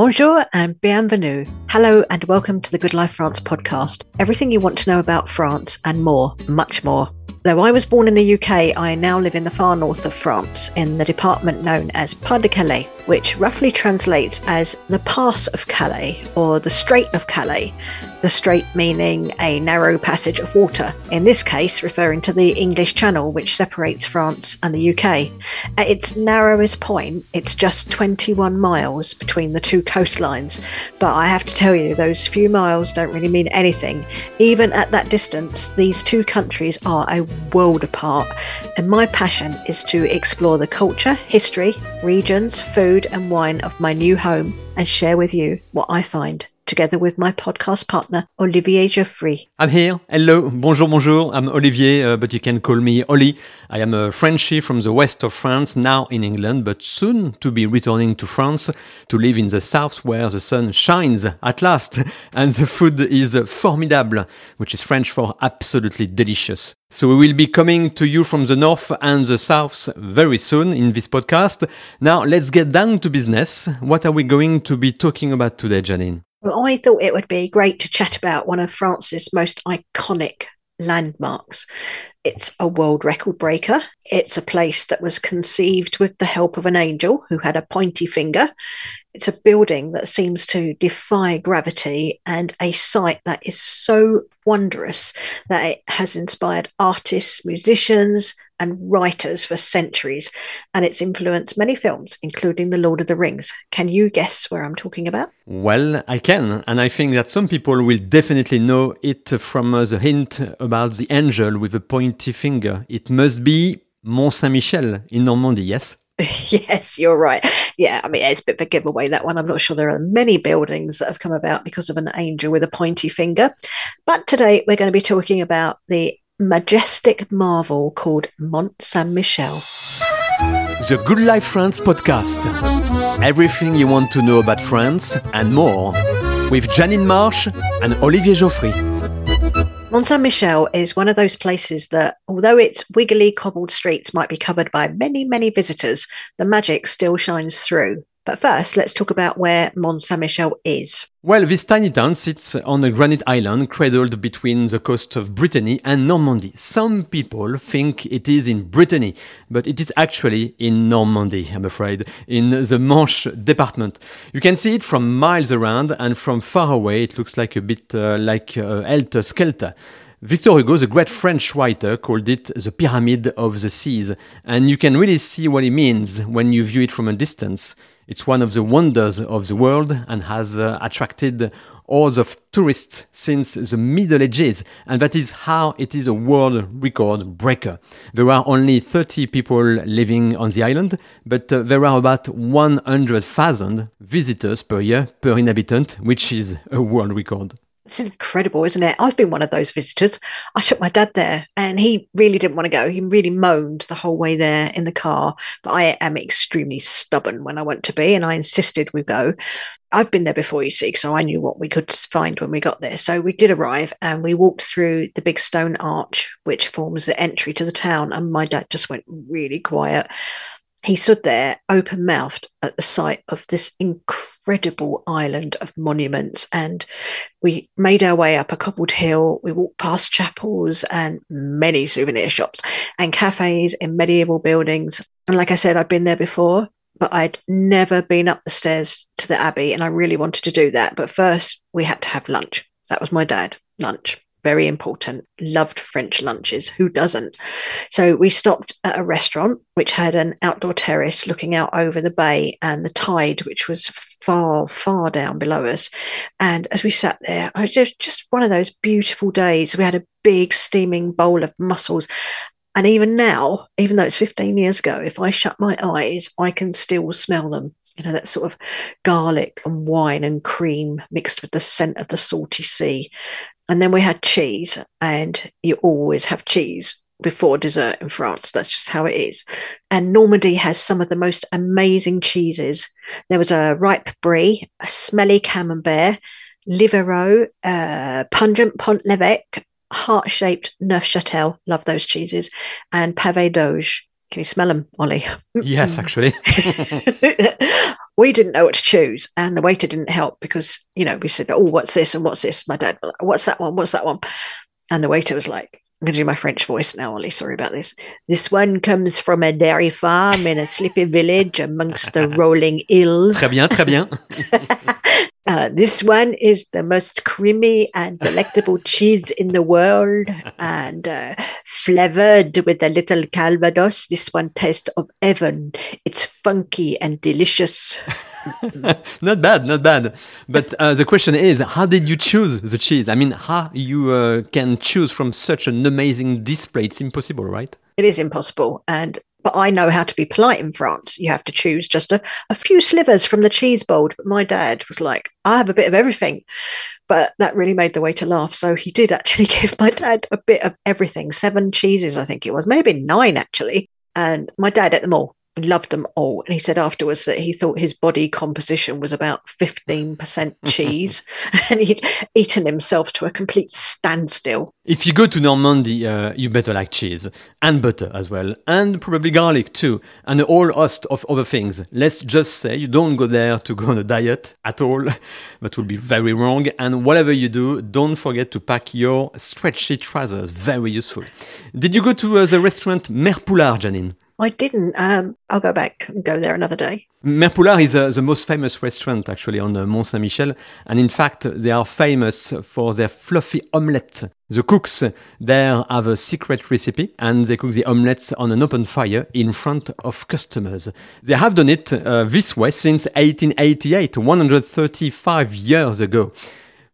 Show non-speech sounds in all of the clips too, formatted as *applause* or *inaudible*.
Bonjour and bienvenue. Hello and welcome to the Good Life France podcast. Everything you want to know about France and more, much more. Though I was born in the UK, I now live in the far north of France, in the department known as Pas de Calais, which roughly translates as the Pass of Calais or the Strait of Calais, the strait meaning a narrow passage of water, in this case referring to the English Channel, which separates France and the UK. At its narrowest point, it's just 21 miles between the two coastlines, but I have to tell you, those few miles don't really mean anything. Even at that distance, these two countries are a world apart, and my passion is to explore the culture, history, regions, food, and wine of my new home and share with you what I find together with my podcast partner, Olivier Geoffrey. I'm here. Hello. Bonjour, bonjour. I'm Olivier, uh, but you can call me Oli. I am a Frenchie from the west of France, now in England, but soon to be returning to France to live in the south where the sun shines at last *laughs* and the food is formidable, which is French for absolutely delicious. So we will be coming to you from the north and the south very soon in this podcast. Now let's get down to business. What are we going to be talking about today, Janine? Well, I thought it would be great to chat about one of France's most iconic landmarks. It's a world record breaker. It's a place that was conceived with the help of an angel who had a pointy finger. It's a building that seems to defy gravity and a site that is so wondrous that it has inspired artists, musicians, and writers for centuries, and it's influenced many films, including The Lord of the Rings. Can you guess where I'm talking about? Well, I can, and I think that some people will definitely know it from uh, the hint about the angel with a pointy finger. It must be Mont Saint Michel in Normandy, yes? *laughs* yes, you're right. Yeah, I mean, it's a bit of a giveaway, that one. I'm not sure there are many buildings that have come about because of an angel with a pointy finger. But today we're going to be talking about the majestic marvel called Mont Saint Michel. The Good Life France podcast. Everything you want to know about France and more with Janine Marsh and Olivier Geoffrey. Mont Saint Michel is one of those places that, although its wiggly cobbled streets might be covered by many, many visitors, the magic still shines through. But first, let's talk about where Mont Saint Michel is. Well, this tiny town sits on a granite island cradled between the coast of Brittany and Normandy. Some people think it is in Brittany, but it is actually in Normandy, I'm afraid, in the Manche department. You can see it from miles around, and from far away, it looks like a bit uh, like uh, Helter Skelter. Victor Hugo, the great French writer, called it the pyramid of the seas, and you can really see what he means when you view it from a distance. It's one of the wonders of the world and has uh, attracted hordes of tourists since the Middle Ages, and that is how it is a world record breaker. There are only 30 people living on the island, but uh, there are about 100,000 visitors per year per inhabitant, which is a world record. It's incredible, isn't it? I've been one of those visitors. I took my dad there and he really didn't want to go. He really moaned the whole way there in the car. But I am extremely stubborn when I want to be and I insisted we go. I've been there before, you see, so I knew what we could find when we got there. So we did arrive and we walked through the big stone arch, which forms the entry to the town. And my dad just went really quiet he stood there open mouthed at the sight of this incredible island of monuments. And we made our way up a cobbled hill. We walked past chapels and many souvenir shops and cafes in medieval buildings. And like I said, I'd been there before, but I'd never been up the stairs to the Abbey. And I really wanted to do that. But first, we had to have lunch. That was my dad, lunch very important. Loved French lunches. Who doesn't? So we stopped at a restaurant which had an outdoor terrace looking out over the bay and the tide, which was far, far down below us. And as we sat there, it was just, just one of those beautiful days. We had a big steaming bowl of mussels. And even now, even though it's 15 years ago, if I shut my eyes, I can still smell them you know, that sort of garlic and wine and cream mixed with the scent of the salty sea. And then we had cheese, and you always have cheese before dessert in France. That's just how it is. And Normandy has some of the most amazing cheeses. There was a ripe brie, a smelly camembert, Livarot, uh, pungent Pont l'Evêque, heart shaped Neufchâtel, love those cheeses, and Pavé d'Auge. Can you smell them, Ollie? Yes, actually. *laughs* we didn't know what to choose, and the waiter didn't help because you know we said, "Oh, what's this and what's this?" My dad, "What's that one? What's that one?" And the waiter was like, I'm going to do my French voice now, Ollie. Sorry about this. This one comes from a dairy farm in a sleepy village amongst the *laughs* rolling hills. Très bien, très bien. *laughs* uh, this one is the most creamy and delectable *laughs* cheese in the world and uh, flavored with a little calvados. This one tastes of heaven. It's funky and delicious. *laughs* not bad, not bad. But uh, the question is, how did you choose the cheese? I mean, how you uh, can choose from such an amazing display? It's impossible, right? It is impossible, and but I know how to be polite in France. You have to choose just a, a few slivers from the cheese bowl. But my dad was like, I have a bit of everything. But that really made the waiter laugh. So he did actually *laughs* give my dad a bit of everything seven cheeses, I think it was, maybe nine actually. And my dad ate them all loved them all. And he said afterwards that he thought his body composition was about 15% *laughs* cheese *laughs* and he'd eaten himself to a complete standstill. If you go to Normandy, uh, you better like cheese and butter as well, and probably garlic too, and a whole host of other things. Let's just say you don't go there to go on a diet at all. *laughs* that would be very wrong. And whatever you do, don't forget to pack your stretchy trousers. Very useful. Did you go to uh, the restaurant Mère Poulard, Janine? I didn't. Um, I'll go back and go there another day. Mère Poulard is uh, the most famous restaurant actually on uh, Mont Saint Michel, and in fact, they are famous for their fluffy omelette. The cooks there have a secret recipe, and they cook the omelettes on an open fire in front of customers. They have done it uh, this way since 1888, 135 years ago.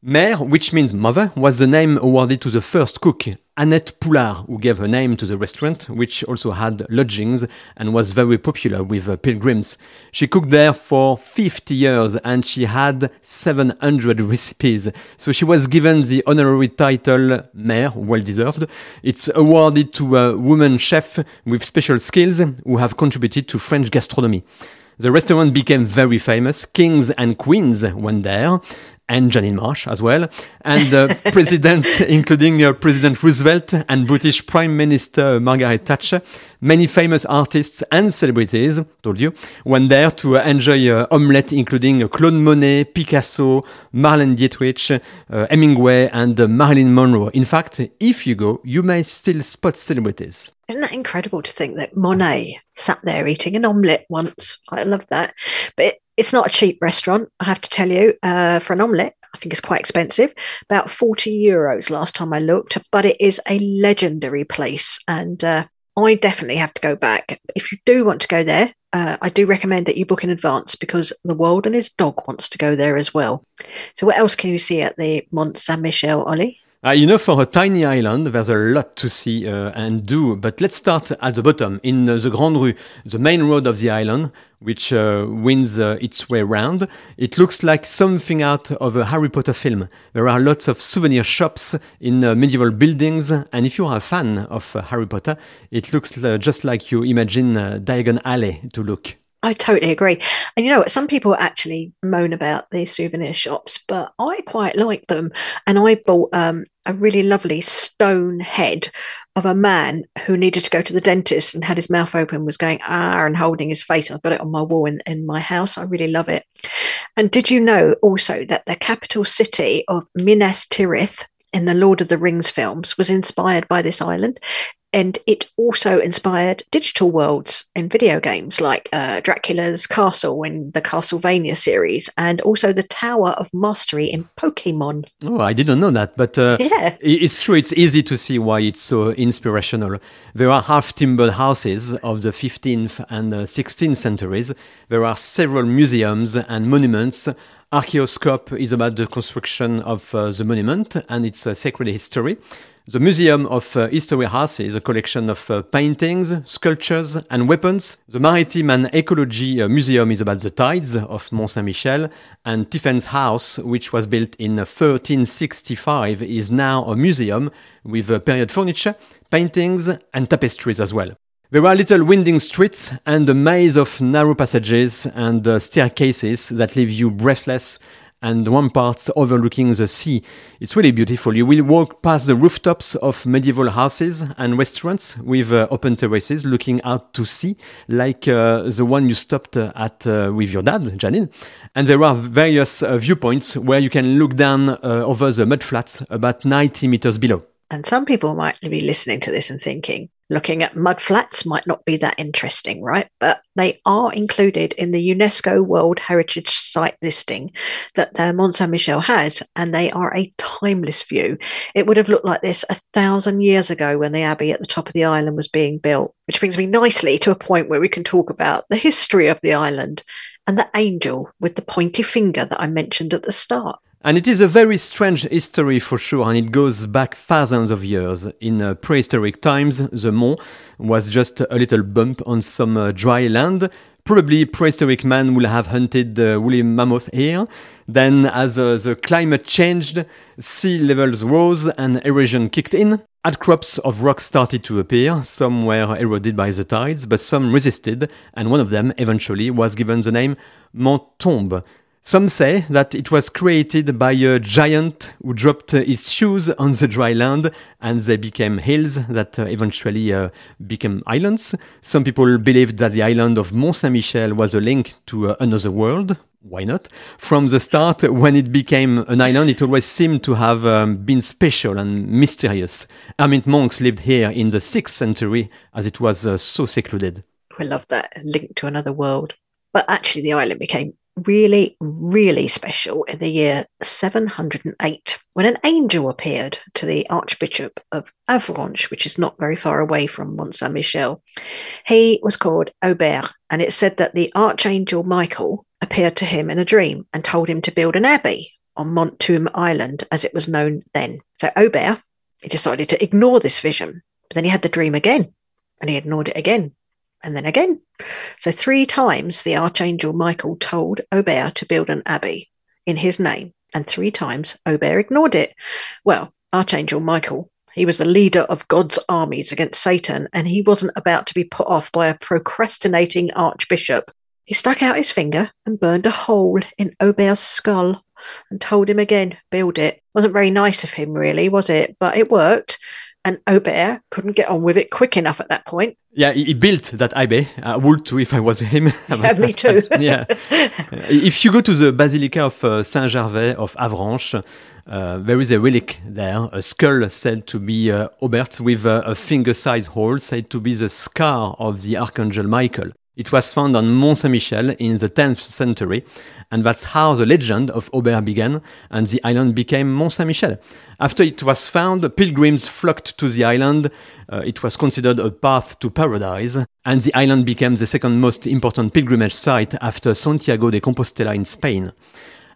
Mère, which means mother, was the name awarded to the first cook, Annette Poulard, who gave her name to the restaurant, which also had lodgings and was very popular with uh, pilgrims. She cooked there for 50 years and she had 700 recipes. So she was given the honorary title Mère, well deserved. It's awarded to a woman chef with special skills who have contributed to French gastronomy. The restaurant became very famous. Kings and queens went there, and Janine Marsh as well, and uh, *laughs* presidents, including uh, President Roosevelt and British Prime Minister Margaret Thatcher. Many famous artists and celebrities, told you, went there to uh, enjoy uh, omelette, including Claude Monet, Picasso, Marlene Dietrich, uh, Hemingway, and uh, Marilyn Monroe. In fact, if you go, you may still spot celebrities. Isn't that incredible to think that Monet sat there eating an omelette once? I love that. But it's not a cheap restaurant, I have to tell you. Uh, for an omelette, I think it's quite expensive, about 40 euros last time I looked, but it is a legendary place. And uh, I definitely have to go back. If you do want to go there, uh, I do recommend that you book in advance because the world and his dog wants to go there as well. So, what else can you see at the Mont Saint Michel, Ollie? Uh, you know, for a tiny island, there's a lot to see uh, and do. But let's start at the bottom, in uh, the Grande Rue, the main road of the island, which uh, winds uh, its way round. It looks like something out of a Harry Potter film. There are lots of souvenir shops in uh, medieval buildings, and if you are a fan of Harry Potter, it looks just like you imagine Diagon Alley to look. I totally agree. And you know what? Some people actually moan about the souvenir shops, but I quite like them. And I bought um, a really lovely stone head of a man who needed to go to the dentist and had his mouth open, was going ah and holding his face. I've got it on my wall in, in my house. I really love it. And did you know also that the capital city of Minas Tirith in the Lord of the Rings films was inspired by this island? And it also inspired digital worlds in video games like uh, Dracula's Castle in the Castlevania series, and also the Tower of Mastery in Pokemon. Oh, I didn't know that, but uh, yeah. it's true. It's easy to see why it's so inspirational. There are half timbered houses of the 15th and 16th centuries. There are several museums and monuments Archaeoscope is about the construction of uh, the monument and its uh, sacred history. The Museum of uh, History House is a collection of uh, paintings, sculptures, and weapons. The Maritime and Ecology uh, Museum is about the tides of Mont Saint Michel. And Tiphaine's House, which was built in 1365, is now a museum with uh, period furniture, paintings, and tapestries as well. There are little winding streets and a maze of narrow passages and uh, staircases that leave you breathless and one part overlooking the sea. It's really beautiful. You will walk past the rooftops of medieval houses and restaurants with uh, open terraces looking out to sea, like uh, the one you stopped at uh, with your dad, Janine. And there are various uh, viewpoints where you can look down uh, over the mudflats about 90 meters below. And some people might be listening to this and thinking, looking at mudflats might not be that interesting, right? But they are included in the UNESCO World Heritage Site listing that the Mont Saint Michel has, and they are a timeless view. It would have looked like this a thousand years ago when the abbey at the top of the island was being built, which brings me nicely to a point where we can talk about the history of the island and the angel with the pointy finger that I mentioned at the start. And it is a very strange history for sure, and it goes back thousands of years. In uh, prehistoric times, the Mont was just a little bump on some uh, dry land. Probably prehistoric man would have hunted the woolly mammoth here. Then, as uh, the climate changed, sea levels rose and erosion kicked in. Outcrops of rocks started to appear. Some were eroded by the tides, but some resisted, and one of them eventually was given the name Mont Tombe. Some say that it was created by a giant who dropped his shoes on the dry land and they became hills that uh, eventually uh, became islands. Some people believed that the island of Mont Saint Michel was a link to uh, another world. Why not? From the start, when it became an island, it always seemed to have um, been special and mysterious. Hermit monks lived here in the 6th century as it was uh, so secluded. I love that link to another world. But actually, the island became really, really special in the year 708 when an angel appeared to the Archbishop of Avranches, which is not very far away from Mont Saint Michel. He was called Aubert, and it said that the Archangel Michael appeared to him in a dream and told him to build an abbey on Mont Tombe Island, as it was known then. So Aubert, he decided to ignore this vision, but then he had the dream again, and he ignored it again and then again. So, three times the Archangel Michael told Aubert to build an abbey in his name, and three times Aubert ignored it. Well, Archangel Michael, he was the leader of God's armies against Satan, and he wasn't about to be put off by a procrastinating archbishop. He stuck out his finger and burned a hole in Aubert's skull and told him again, build it. Wasn't very nice of him, really, was it? But it worked and Aubert couldn't get on with it quick enough at that point. Yeah, he built that abbey. I would too if I was him. *laughs* yeah, me *laughs* too. yeah. If you go to the Basilica of uh, Saint Gervais of Avranches, uh, there is a relic there, a skull said to be uh, Aubert with uh, a finger-sized hole said to be the scar of the Archangel Michael. It was found on Mont Saint Michel in the 10th century, and that's how the legend of Aubert began, and the island became Mont Saint Michel. After it was found, pilgrims flocked to the island. Uh, it was considered a path to paradise, and the island became the second most important pilgrimage site after Santiago de Compostela in Spain.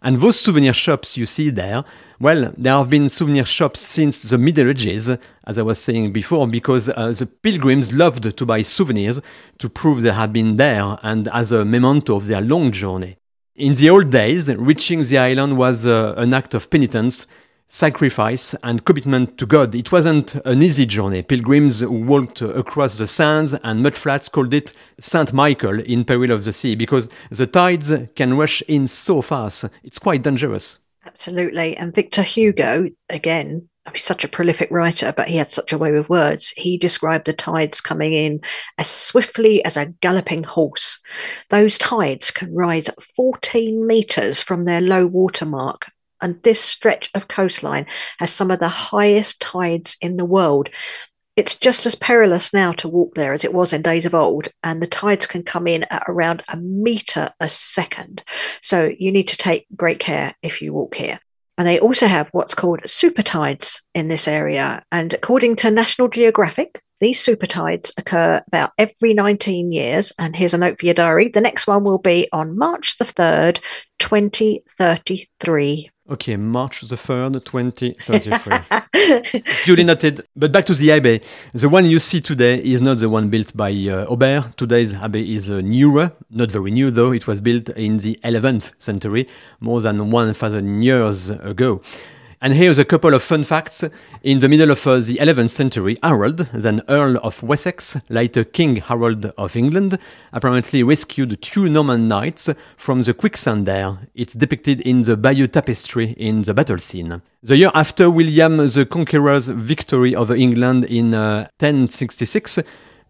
And those souvenir shops you see there, well, there have been souvenir shops since the Middle Ages, as I was saying before, because uh, the pilgrims loved to buy souvenirs to prove they had been there and as a memento of their long journey. In the old days, reaching the island was uh, an act of penitence, sacrifice, and commitment to God. It wasn't an easy journey. Pilgrims walked across the sands and mudflats called it Saint Michael in peril of the sea because the tides can rush in so fast. It's quite dangerous. Absolutely. And Victor Hugo, again, oh, he's such a prolific writer, but he had such a way with words. He described the tides coming in as swiftly as a galloping horse. Those tides can rise 14 meters from their low water mark. And this stretch of coastline has some of the highest tides in the world. It's just as perilous now to walk there as it was in days of old, and the tides can come in at around a meter a second. So you need to take great care if you walk here. And they also have what's called super tides in this area. And according to National Geographic, these super tides occur about every 19 years. And here's a note for your diary. The next one will be on March the 3rd, 2033. Okay, March the 3rd, 2033. *laughs* Duly noted. But back to the abbey. The one you see today is not the one built by uh, Aubert. Today's abbey is uh, newer, not very new though. It was built in the 11th century, more than 1,000 years ago. And here's a couple of fun facts. In the middle of uh, the 11th century, Harold, then Earl of Wessex, later King Harold of England, apparently rescued two Norman knights from the quicksand there. It's depicted in the Bayeux Tapestry in the battle scene. The year after William the Conqueror's victory over England in uh, 1066,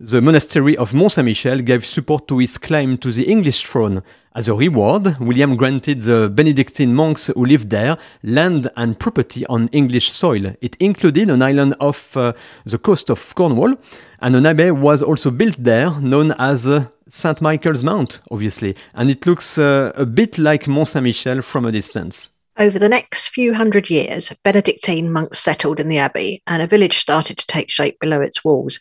the monastery of Mont Saint Michel gave support to his claim to the English throne. As a reward, William granted the Benedictine monks who lived there land and property on English soil. It included an island off uh, the coast of Cornwall, and an abbey was also built there, known as uh, St. Michael's Mount, obviously, and it looks uh, a bit like Mont Saint Michel from a distance. Over the next few hundred years, Benedictine monks settled in the abbey, and a village started to take shape below its walls.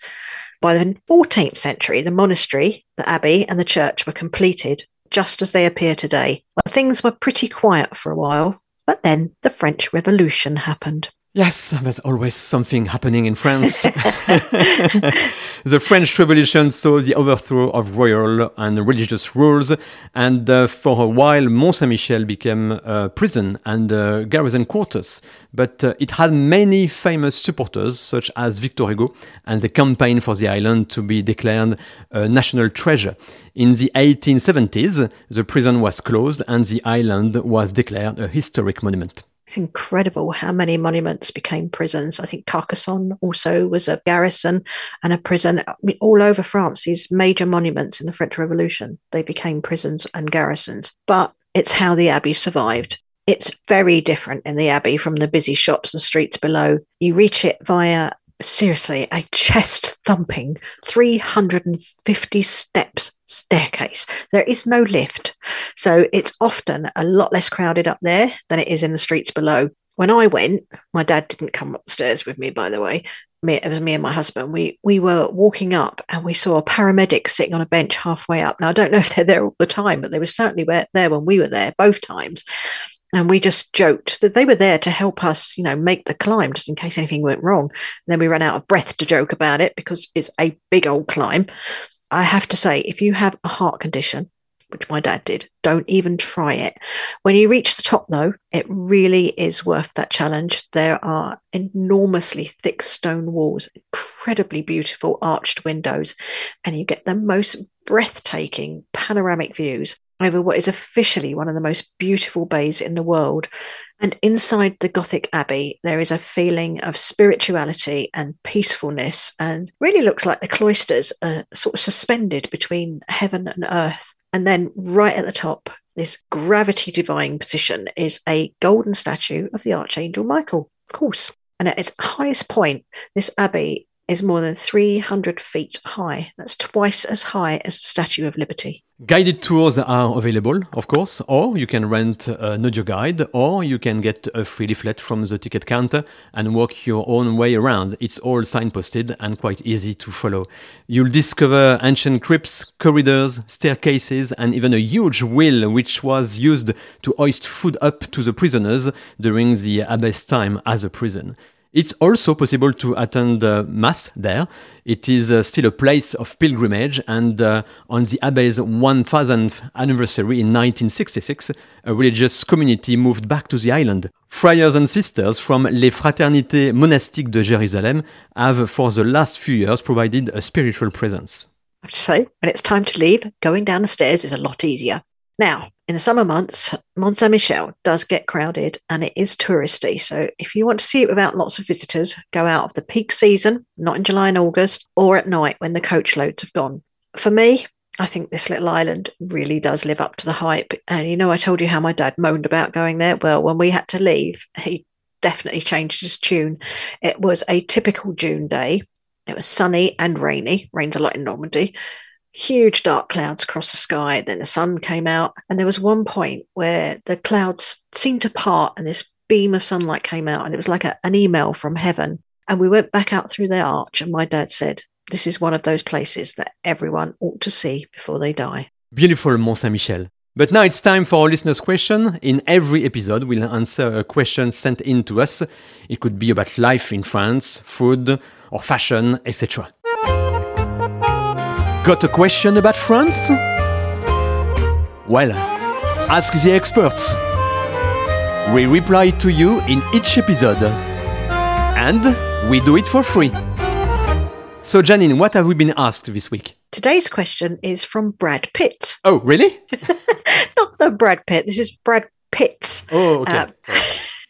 By the 14th century, the monastery, the abbey, and the church were completed just as they appear today. Things were pretty quiet for a while, but then the French Revolution happened. Yes, there's always something happening in France. *laughs* the French Revolution saw the overthrow of royal and religious rules, and uh, for a while, Mont Saint Michel became a prison and a garrison quarters. But uh, it had many famous supporters, such as Victor Hugo, and the campaign for the island to be declared a national treasure. In the 1870s, the prison was closed and the island was declared a historic monument. It's incredible how many monuments became prisons. I think Carcassonne also was a garrison and a prison. I mean, all over France, these major monuments in the French Revolution, they became prisons and garrisons. But it's how the abbey survived. It's very different in the abbey from the busy shops and streets below. You reach it via seriously a chest thumping 350 steps staircase. There is no lift. So it's often a lot less crowded up there than it is in the streets below. When I went, my dad didn't come upstairs with me, by the way. Me, it was me and my husband. We we were walking up and we saw a paramedic sitting on a bench halfway up. Now I don't know if they're there all the time, but they were certainly there when we were there both times and we just joked that they were there to help us, you know, make the climb just in case anything went wrong. And then we ran out of breath to joke about it because it's a big old climb. I have to say, if you have a heart condition, which my dad did, don't even try it. When you reach the top, though, it really is worth that challenge. There are enormously thick stone walls, incredibly beautiful arched windows, and you get the most breathtaking panoramic views over what is officially one of the most beautiful bays in the world. And inside the Gothic Abbey, there is a feeling of spirituality and peacefulness, and really looks like the cloisters are sort of suspended between heaven and earth. And then right at the top, this gravity defying position is a golden statue of the Archangel Michael, of course. And at its highest point, this abbey is more than 300 feet high. That's twice as high as the Statue of Liberty. Guided tours are available, of course, or you can rent an audio guide, or you can get a free leaflet from the ticket counter and walk your own way around. It's all signposted and quite easy to follow. You'll discover ancient crypts, corridors, staircases, and even a huge wheel which was used to hoist food up to the prisoners during the abbey's time as a prison. It's also possible to attend uh, Mass there. It is uh, still a place of pilgrimage, and uh, on the Abbey's 1000th anniversary in 1966, a religious community moved back to the island. Friars and sisters from Les Fraternités Monastiques de Jérusalem have, for the last few years, provided a spiritual presence. I have to say, when it's time to leave, going down the stairs is a lot easier. Now, in the summer months, Mont Saint Michel does get crowded and it is touristy. So if you want to see it without lots of visitors, go out of the peak season, not in July and August, or at night when the coach loads have gone. For me, I think this little island really does live up to the hype. And you know, I told you how my dad moaned about going there. Well, when we had to leave, he definitely changed his tune. It was a typical June day. It was sunny and rainy, rains a lot in Normandy huge dark clouds across the sky. Then the sun came out, and there was one point where the clouds seemed to part, and this beam of sunlight came out, and it was like a, an email from heaven. And we went back out through the arch, and my dad said, This is one of those places that everyone ought to see before they die. Beautiful Mont Saint Michel. But now it's time for our listeners' question. In every episode, we'll answer a question sent in to us. It could be about life in France, food, or fashion, etc. Got a question about France? Well, ask the experts. We reply to you in each episode. And we do it for free. So, Janine, what have we been asked this week? Today's question is from Brad Pitt. Oh, really? *laughs* Not the Brad Pitt. This is Brad Pitts. Oh, okay. Um,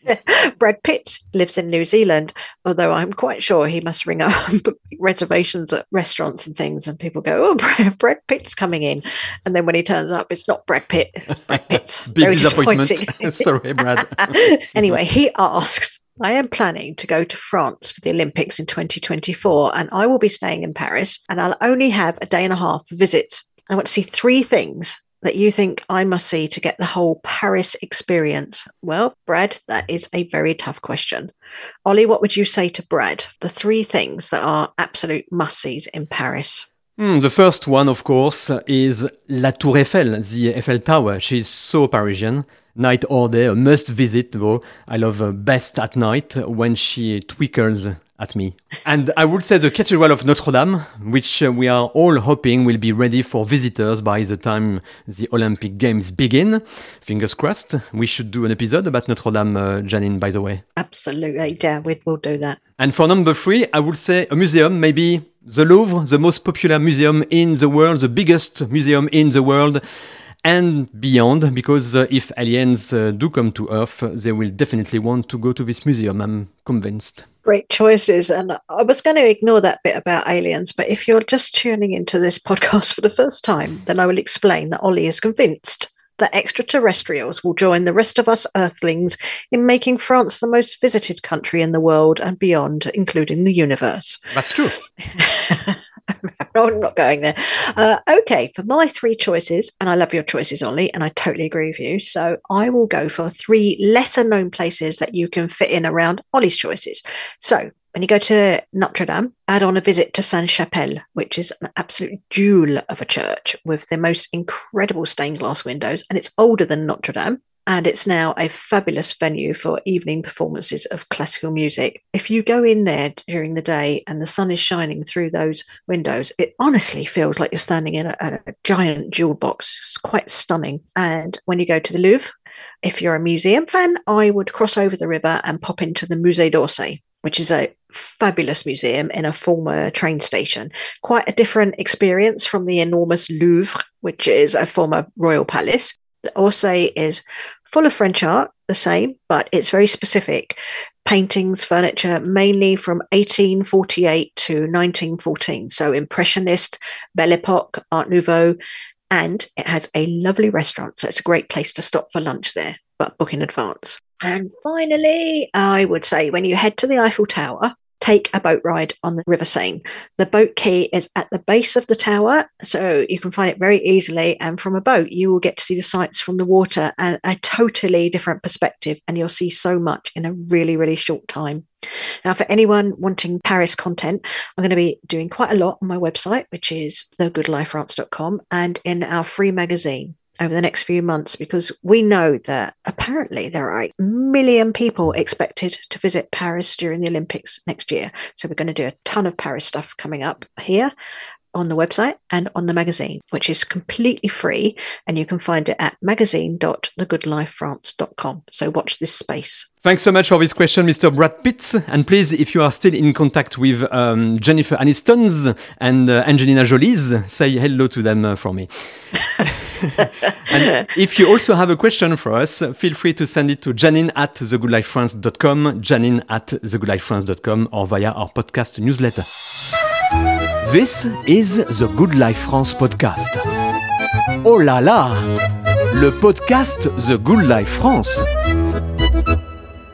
*laughs* Brad Pitt lives in New Zealand, although I'm quite sure he must ring up *laughs* reservations at restaurants and things, and people go, "Oh, Brad, Pitt's coming in," and then when he turns up, it's not Brad Pitt, it's Brad Pitt. *laughs* Big disappointment. Sorry, Brad. anyway, he asks, I am planning to go to France for the Olympics in 2024, and I will be staying in Paris, and I'll only have a day and a half for visits. I want to see three things that you think I must see to get the whole Paris experience. Well, Brad, that is a very tough question. Ollie, what would you say to Brad? The three things that are absolute must sees in Paris. Hmm, the first one, of course, is La Tour Eiffel, the Eiffel Tower. She's so Parisian. Night or day, a must visit though. I love her best at night when she twinkles at me. And I would say the Cathedral of Notre Dame, which uh, we are all hoping will be ready for visitors by the time the Olympic Games begin. Fingers crossed. We should do an episode about Notre Dame, uh, Janine, by the way. Absolutely. Yeah, we will do that. And for number three, I would say a museum, maybe the Louvre, the most popular museum in the world, the biggest museum in the world, and beyond, because uh, if aliens uh, do come to Earth, they will definitely want to go to this museum, I'm convinced. Great choices. And I was going to ignore that bit about aliens, but if you're just tuning into this *laughs* podcast for the first time, then I will explain that Ollie is convinced that extraterrestrials will join the rest of us Earthlings in making France the most visited country in the world and beyond, including the universe. That's true. *laughs* *laughs* no, I'm not going there. Uh, okay, for my three choices, and I love your choices, Ollie, and I totally agree with you. So I will go for three lesser known places that you can fit in around Ollie's choices. So when you go to Notre Dame, add on a visit to Sainte Chapelle, which is an absolute jewel of a church with the most incredible stained glass windows, and it's older than Notre Dame. And it's now a fabulous venue for evening performances of classical music. If you go in there during the day and the sun is shining through those windows, it honestly feels like you're standing in a, a giant jewel box. It's quite stunning. And when you go to the Louvre, if you're a museum fan, I would cross over the river and pop into the Musée d'Orsay, which is a fabulous museum in a former train station. Quite a different experience from the enormous Louvre, which is a former royal palace. Orsay is full of French art, the same, but it's very specific. Paintings, furniture, mainly from 1848 to 1914. So Impressionist, Belle Epoque, Art Nouveau, and it has a lovely restaurant. So it's a great place to stop for lunch there, but book in advance. And finally, I would say when you head to the Eiffel Tower, take a boat ride on the River Seine. The boat quay is at the base of the tower, so you can find it very easily. And from a boat, you will get to see the sights from the water and a totally different perspective, and you'll see so much in a really, really short time. Now, for anyone wanting Paris content, I'm going to be doing quite a lot on my website, which is thegoodlifefrance.com, and in our free magazine over the next few months because we know that apparently there are a million people expected to visit Paris during the Olympics next year. So we're going to do a ton of Paris stuff coming up here on the website and on the magazine, which is completely free. And you can find it at magazine.thegoodlifefrance.com. So watch this space. Thanks so much for this question, Mr. Brad Pitts. And please, if you are still in contact with um, Jennifer Aniston's and uh, Angelina Jolie's, say hello to them uh, for me. *laughs* and if you also have a question for us, feel free to send it to Janine at thegoodlifefrance.com, Janine at thegoodlifefrance.com, or via our podcast newsletter. This is the Good Life France podcast. Oh là là! Le podcast The Good Life France.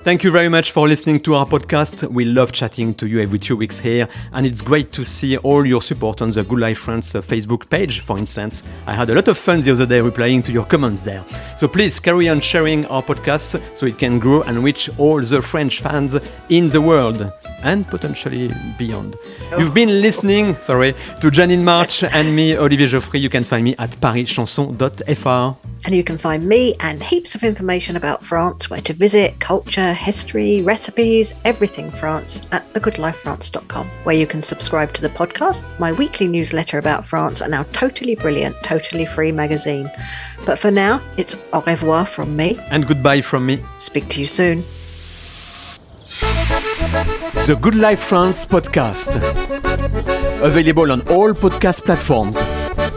Thank you very much for listening to our podcast. We love chatting to you every two weeks here, and it's great to see all your support on the Good Life France uh, Facebook page, for instance. I had a lot of fun the other day replying to your comments there. So please carry on sharing our podcast so it can grow and reach all the French fans in the world. And potentially beyond. Oh. You've been listening, sorry, to Janine March *laughs* and me, Olivier Geoffrey. You can find me at parischanson.fr. And you can find me and heaps of information about France, where to visit, culture, history, recipes, everything France at thegoodlifefrance.com, where you can subscribe to the podcast, my weekly newsletter about France, and our totally brilliant, totally free magazine. But for now, it's au revoir from me. And goodbye from me. Speak to you soon. The Good Life France podcast. Available on all podcast platforms,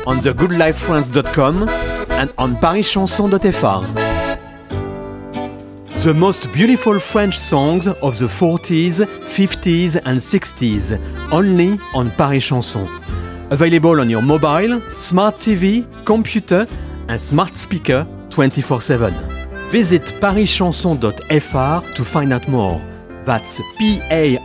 on thegoodlifefrance.com and on parischanson.fr. The most beautiful French songs of the 40s, 50s and 60s, only on Paris Chanson. Available on your mobile, smart TV, computer and smart speaker 24-7. Visit parischanson.fr to find out more. That's P A